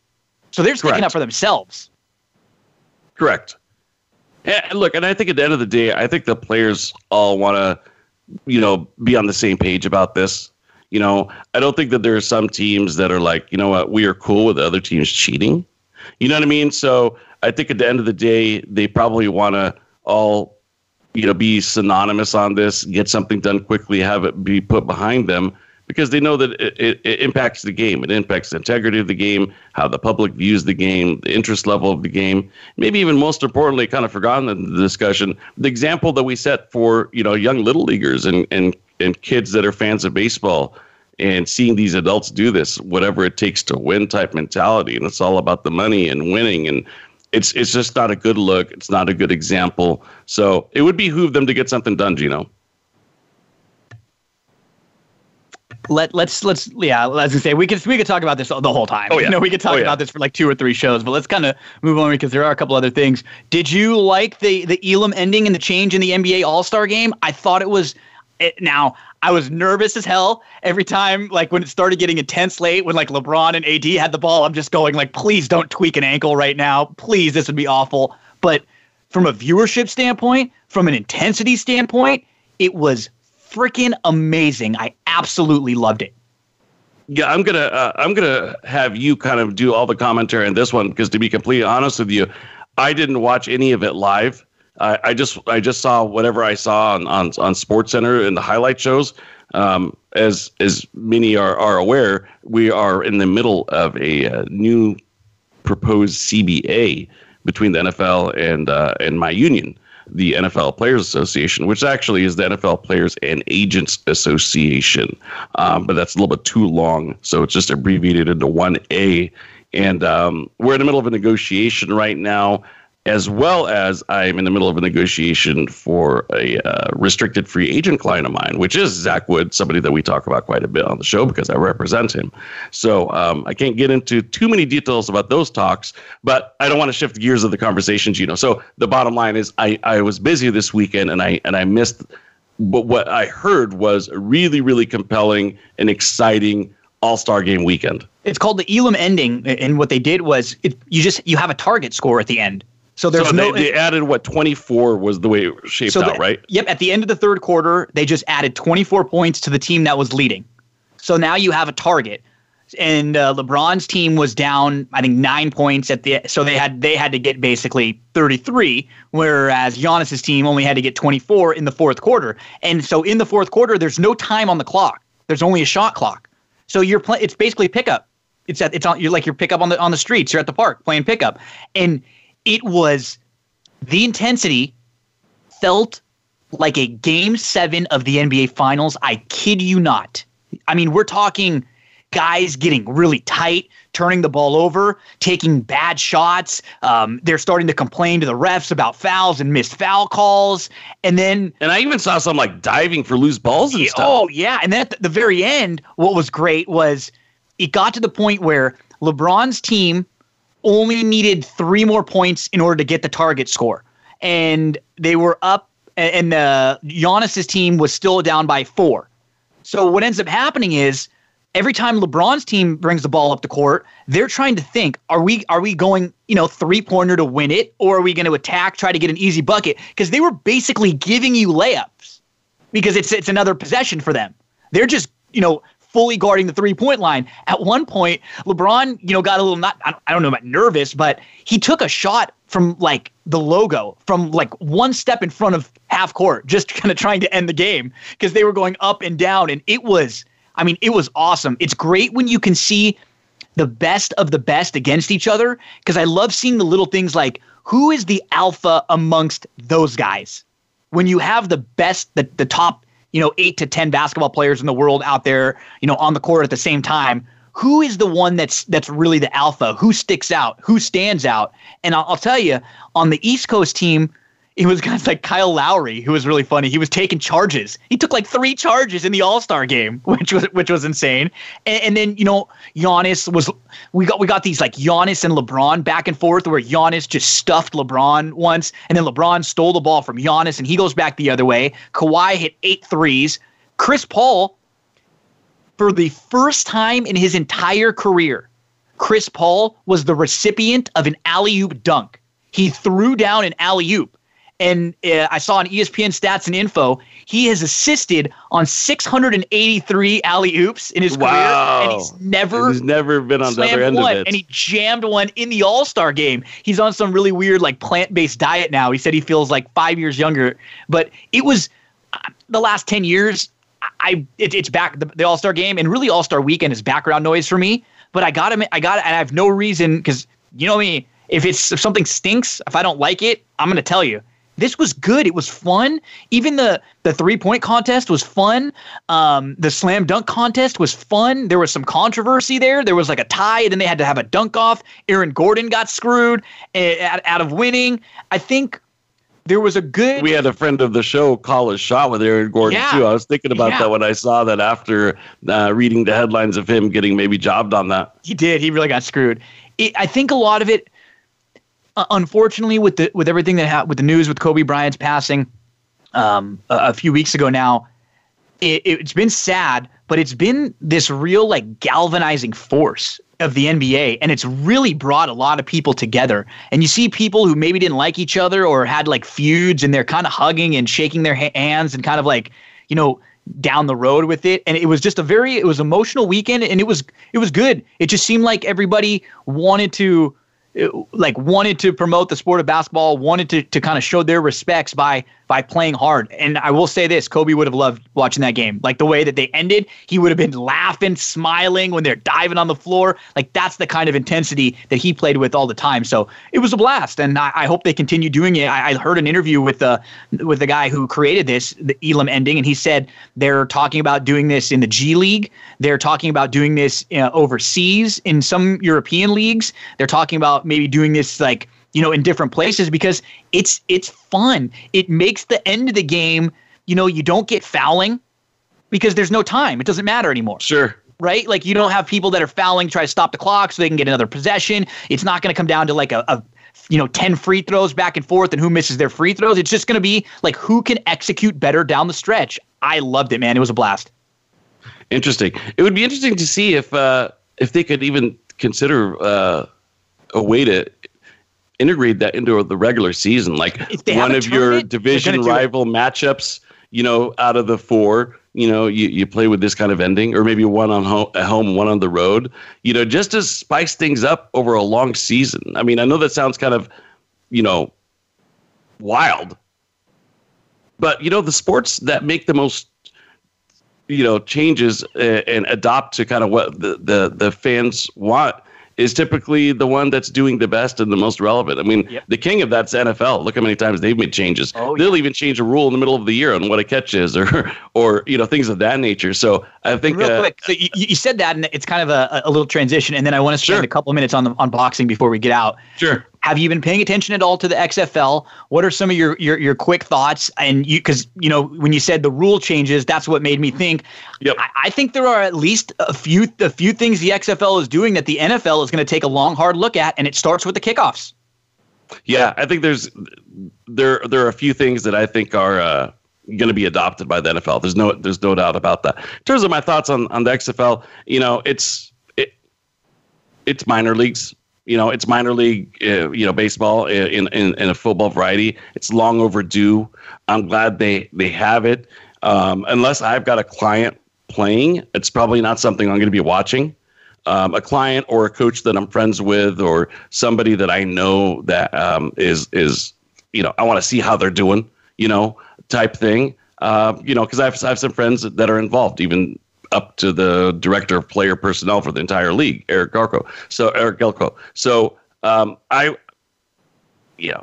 so they're sticking Correct. up for themselves. Correct. And look, and I think at the end of the day, I think the players all want to, you know, be on the same page about this. You know, I don't think that there are some teams that are like, you know what, we are cool with the other teams cheating. You know what I mean? So I think at the end of the day, they probably want to all, you know, be synonymous on this, get something done quickly, have it be put behind them because they know that it, it, it, impacts the game. It impacts the integrity of the game, how the public views the game, the interest level of the game. Maybe even most importantly, kind of forgotten in the discussion, the example that we set for you know young little leaguers and and and kids that are fans of baseball. And seeing these adults do this, whatever it takes to win type mentality, and it's all about the money and winning, and it's it's just not a good look. It's not a good example. So it would behoove them to get something done, Gino. Let let's let's yeah, as I say, we could we could talk about this the whole time. Oh, yeah. You know, we could talk oh, yeah. about this for like two or three shows, but let's kind of move on because there are a couple other things. Did you like the the Elam ending and the change in the NBA All Star game? I thought it was. It, now I was nervous as hell every time, like when it started getting intense late, when like LeBron and AD had the ball. I'm just going like, please don't tweak an ankle right now. Please, this would be awful. But from a viewership standpoint, from an intensity standpoint, it was freaking amazing. I absolutely loved it. Yeah, I'm gonna uh, I'm gonna have you kind of do all the commentary on this one because to be completely honest with you, I didn't watch any of it live. I, I just I just saw whatever I saw on on, on Sports Center and the highlight shows. Um, as as many are, are aware, we are in the middle of a, uh, new proposed CBA between the NFL and uh, and my union the NFL Players Association, which actually is the NFL Players and Agents Association. Um, but that's a little bit too long. So it's just abbreviated into 1A. And um, we're in the middle of a negotiation right now as well as I'm in the middle of a negotiation for a uh, restricted free agent client of mine, which is Zach Wood, somebody that we talk about quite a bit on the show because I represent him. So um, I can't get into too many details about those talks, but I don't want to shift gears of the conversation, know. So the bottom line is I, I was busy this weekend and I and I missed. But what I heard was a really, really compelling and exciting All Star Game weekend. It's called the Elam ending, and what they did was it, you just you have a target score at the end. So there's so no. They, they, added what 24 was the way it shaped so out, right? Yep. At the end of the third quarter, they just added 24 points to the team that was leading. So now you have a target, and uh, LeBron's team was down, I think, nine points at the. So they had they had to get basically 33, whereas Giannis's team only had to get 24 in the fourth quarter. And so in the fourth quarter, there's no time on the clock. There's only a shot clock. So you're playing. It's basically pickup. It's at, it's on. You're like you're pickup on the on the streets. You're at the park playing pickup, and it was the intensity felt like a game seven of the NBA Finals. I kid you not. I mean, we're talking guys getting really tight, turning the ball over, taking bad shots. Um, they're starting to complain to the refs about fouls and missed foul calls. And then. And I even saw some like diving for loose balls and Yeah, stuff. Oh, yeah. And then at the- the very end, what was great was it got to the point where LeBron's team only needed three more points in order to get the target score. And they were up, and the Giannis's team was still down by four. So what ends up happening is every time LeBron's team brings the ball up the court, they're trying to think: Are we are we going you know three pointer to win it, or are we going to attack, try to get an easy bucket? Because they were basically giving you layups because it's it's another possession for them. They're just you know fully guarding the three point line. At one point, LeBron you know got a little not I don't- know about nervous, but he took a shot from like the logo from like one step in front of half court, just kind of trying to end the game because they were going up and down, and it was I mean it was awesome. It's great when you can see the best of the best against each other because I love seeing the little things like who is the alpha amongst those guys when you have the best, the, the top, you know, eight to 10 basketball players in the world out there, you know, on the court at the same time, who is the one that's that's really the alpha? Who sticks out? Who stands out? And I'll, I'll tell you, on the East Coast team, it was guys like Kyle Lowry, who was really funny. He was taking charges. He took like three charges in the All Star game, which was which was insane. And, and then you know Giannis was we got we got these like Giannis and LeBron back and forth, where Giannis just stuffed LeBron once, and then LeBron stole the ball from Giannis, and he goes back the other way. Kawhi hit eight threes. Chris Paul, for the first time in his entire career, Chris Paul was the recipient of an alley oop dunk. He threw down an alley oop. And uh, I saw on ESPN stats and info, he has assisted on 683 alley oops in his Wow. career. And he's never he's never been on the other end one, of it. And he jammed one in the All Star game. He's on some really weird, like plant based diet now. He said he feels like five years younger. But it was uh, the last 10 years. I it, it's back the, the All Star game and really All Star weekend is background noise for me. But I got him. I got it, and I have no reason because you know me. If it's if something stinks, if I don't like it, I'm gonna tell you. This was good. It was fun. Even the the three point contest was fun. Um, the slam dunk contest was fun. There was some controversy there. There was like a tie, and then they had to have a dunk off. Aaron Gordon got screwed eh, out, out of winning. I think there was a good. we had a friend of the show call a shot with Aaron Gordon Yeah. too. I was thinking about Yeah. that when I saw that after uh, reading the headlines of him getting maybe jobbed on that. He did. He really got screwed. It, I think a lot of it, uh, unfortunately, with the with everything that happened with the news with Kobe Bryant's passing um, a, a few weeks ago now, it, it's been sad, but it's been this real like galvanizing force of the NBA, and it's really brought a lot of people together. And you see people who maybe didn't like each other or had like feuds, and they're kind of hugging and shaking their ha- hands and kind of like, you know, down the road with it and it was just a very it was emotional weekend and it was it was good it just seemed like everybody wanted to like wanted to promote the sport of basketball wanted to, to kind of show their respects by by playing hard. And i will say this kobe would have loved watching that game. Like the way that they ended he would have been laughing smiling when they're diving on the floor. Like that's the kind of intensity that he played with all the time. So it was a blast and i, I hope they continue doing it. I, I heard an interview with the with the guy who created this the elam ending and he said they're talking about doing this in the g league. They're talking about doing this uh, overseas in some european leagues. They're talking about maybe doing this like you know in different places because it's it's fun it makes the end of the game you know you don't get fouling because there's no time it doesn't matter anymore Sure. right? Like you don't have people that are fouling try to stop the clock so they can get another possession. It's not going to come down to like a, a you know 10 free throws back and forth and who misses their free throws. It's just going to be like who can execute better down the stretch. I loved it, man. It was a blast. Interesting. It would be interesting to see if uh, if they could even consider uh, a way to integrate that into the regular season, like If they have one of your division rival matchups. You know, out of the four, you know, you, you play with this kind of ending, or maybe one on home, at home, one on the road. You know, just to spice things up over a long season. I mean, I know that sounds kind of, you know, wild, but you know, the sports that make the most you know changes uh, and adopt to kind of what the, the the fans want is typically the one that's doing the best and the most relevant. I mean, Yep. the king of that's NFL. Look how many times they've made changes. Oh, They'll even change a rule in the middle of the year on what a catch is, or or you know things of that nature. So I think Real uh, quick, so you, you said that, and it's kind of a, a little transition, and then I want to spend Sure. a couple of minutes on the on boxing before we get out. Sure. Have you been paying attention at all to the XFL? What are some of your your, your quick thoughts? And you, because you know, when you said the rule changes, that's what made me think. Yep. I, I think there are at least a few a few things the XFL is doing that the NFL is going to take a long, hard look at, and it starts with the kickoffs. Yeah, I think there's there there are a few things that I think are uh, going to be adopted by the NFL. There's no there's no doubt about that. In terms of my thoughts on on the XFL, you know, it's it it's minor leagues. You know, it's minor league. Uh, you know, baseball in, in in a football variety. It's long overdue. I'm glad they they have it. Um, unless I've got a client playing, it's probably not something I'm going to be watching um, a client or a coach that I'm friends with or somebody that I know that um, is is you know I want to see how they're doing you know type thing uh, you know because I have, I have some friends that are involved even up to the director of player personnel for the entire league Eric Galko so Eric Galko so um, I yeah,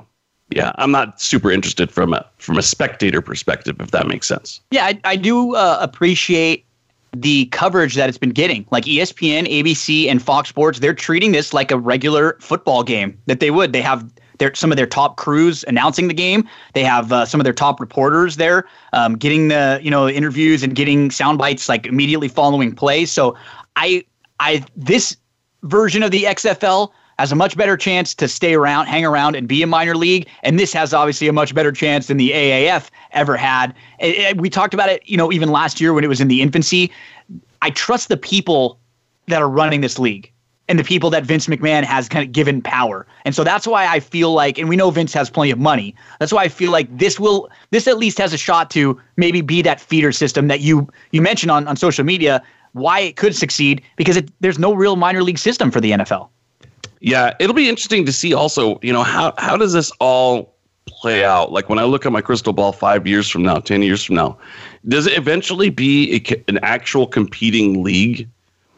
yeah I'm not super interested from a from a spectator perspective if that makes sense Yeah, I, I do uh, appreciate the coverage that it's been getting. Like ESPN, ABC, and Fox Sports, they're treating this like a regular football game that they would. They have their some of their top crews announcing the game. They have uh, some of their top reporters there, um, getting the you know interviews and getting sound bites like immediately following plays. So I I this version of the XFL has a much better chance to stay around, hang around, and be a minor league. And this has obviously a much better chance than the AAF ever had. Eh, eh, we talked about it, you know, even last year when it was in the infancy. I trust the people that are running this league and the people that Vince McMahon has kind of given power. And so that's why I feel like, and we know Vince has plenty of money. That's why I feel like this will, this at least has a shot to maybe be that feeder system that you you mentioned on, on social media. Why it could succeed because it, there's no real minor league system for the NFL. Yeah, it'll be interesting to see also, you know, how how does this all play out? Like when I look at my crystal ball 5 years from now, 10 years from now, does it eventually be a, an actual competing league?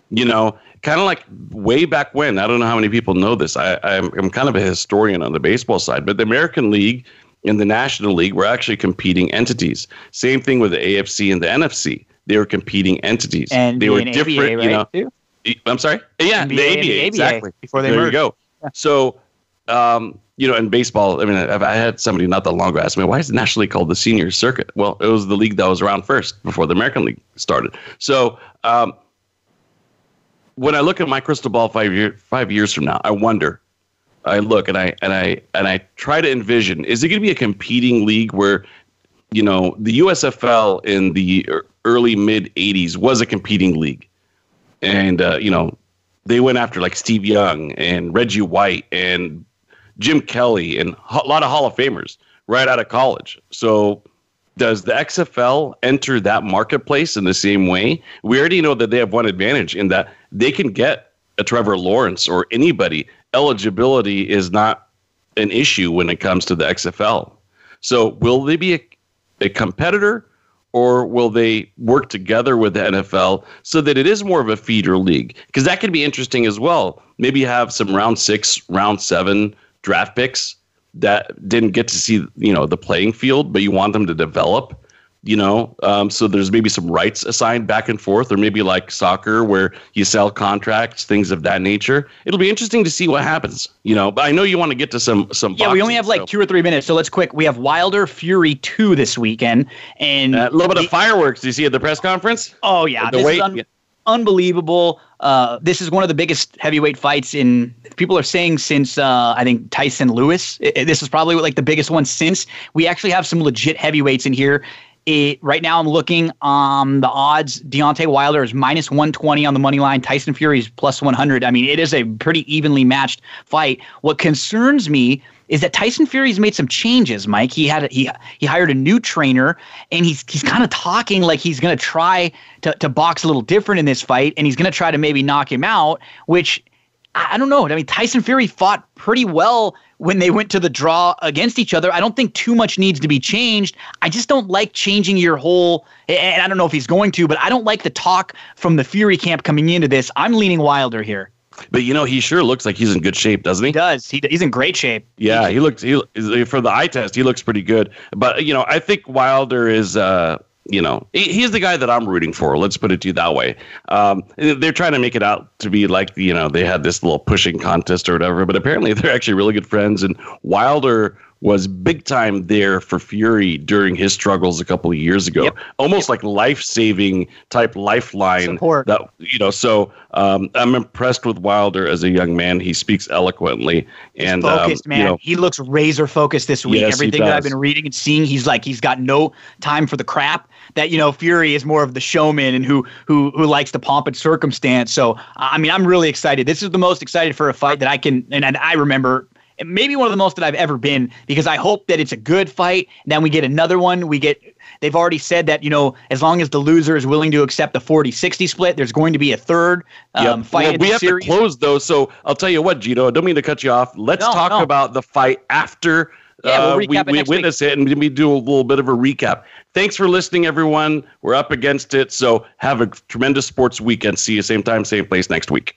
You know, kind of like way back when. I don't know how many people know this. I I'm, I'm kind of a historian on the baseball side, but the American League and the National League were actually competing entities. Same thing with the AFC and the NFC. They were competing entities. And they were different, ABA, you know. too? I'm sorry. Yeah, NBA the ABA, the ABA exactly. before they there merged. you go. So, um, you know, in baseball, I mean, I've, I had somebody not that long ago ask me, "Why is it nationally called the Senior Circuit?" Well, it was the league that was around first before the American League started. So, um, when I look at my crystal ball five year five years from now, I wonder. I look and I and I and I try to envision: is it going to be a competing league where, you know, the USFL in the early mid '80s was a competing league, and uh, you know, they went after like Steve Young and Reggie White and Jim Kelly and a lot of Hall of Famers right out of college. So does the XFL enter that marketplace in the same way? We already know that they have one advantage in that they can get a Trevor Lawrence or anybody. Eligibility is not an issue when it comes to the XFL. So will they be a, a competitor or will they work together with the NFL so that it is more of a feeder league? Because that could be interesting as well. Maybe have some round six, round seven draft picks that didn't get to see you know the playing field, but you want them to develop. You know, um, so there's maybe some rights assigned back and forth, or maybe like soccer where you sell contracts, things of that nature. It'll be interesting to see what happens. You know, but I know you want to get to some some. Yeah, we only have like so- two or three minutes, so let's quick. We have Wilder Fury two this weekend, and a little bit of fireworks. Do you see at the press conference? Oh yeah, The this un- yeah. unbelievable. Uh, this is one of the biggest heavyweight fights in. People are saying since uh, I think Tyson Lewis. I- I- this is probably like the biggest one since. We actually have some legit heavyweights in here. It, right now, I'm looking um the odds. Deontay Wilder is minus 120 on the money line. Tyson Fury is plus 100. I mean, it is a pretty evenly matched fight. What concerns me is that Tyson Fury's made some changes, Mike. He had a, he he hired a new trainer, and he's he's kind of talking like he's going to try to to box a little different in this fight, and he's going to try to maybe knock him out. Which I I don't know. I mean, Tyson Fury fought pretty well when they went to the draw against each other. I don't think too much needs to be changed. I just don't like changing your whole. And I don't know if he's going to, but I don't like the talk from the Fury camp coming into this. I'm leaning Wilder here. But you know, he sure looks like he's in good shape, doesn't he? He does. He, he's in great shape. Yeah, he looks. He for the eye test, he looks pretty good. But you know, I think Wilder is. Uh, you know, he's the guy that I'm rooting for. Let's put it to you that way. Um, they're trying to make it out to be like you know they had this little pushing contest or whatever, but apparently they're actually really good friends. And Wilder was big time there for Fury during his struggles a couple of years ago. Yep. Almost yep. like life saving type lifeline. Support. That you know, so um, I'm impressed with Wilder as a young man. He speaks eloquently and focused, um, man. You know, he looks razor focused this week. Yes, Everything that I've been reading and seeing, he's like he's got no time for the crap. That you know, Fury is more of the showman and who who who likes the pomp and circumstance. So I mean, I'm really excited. This is the most excited for a fight that I can and I remember maybe one of the most that I've ever been because I hope that it's a good fight. Then we get another one. We get they've already said that you know as long as the loser is willing to accept the 40-60 split, there's going to be a third um, yep. fight. Well, we have series. to close though, so I'll tell you what, Gino. I don't mean to cut you off. Let's no, talk no. about the fight after. Yeah, we'll uh, we, we witness week. it and we do a little bit of a recap. Thanks for listening, everyone. We're up against it, so have a tremendous sports weekend. See you same time, same place next week.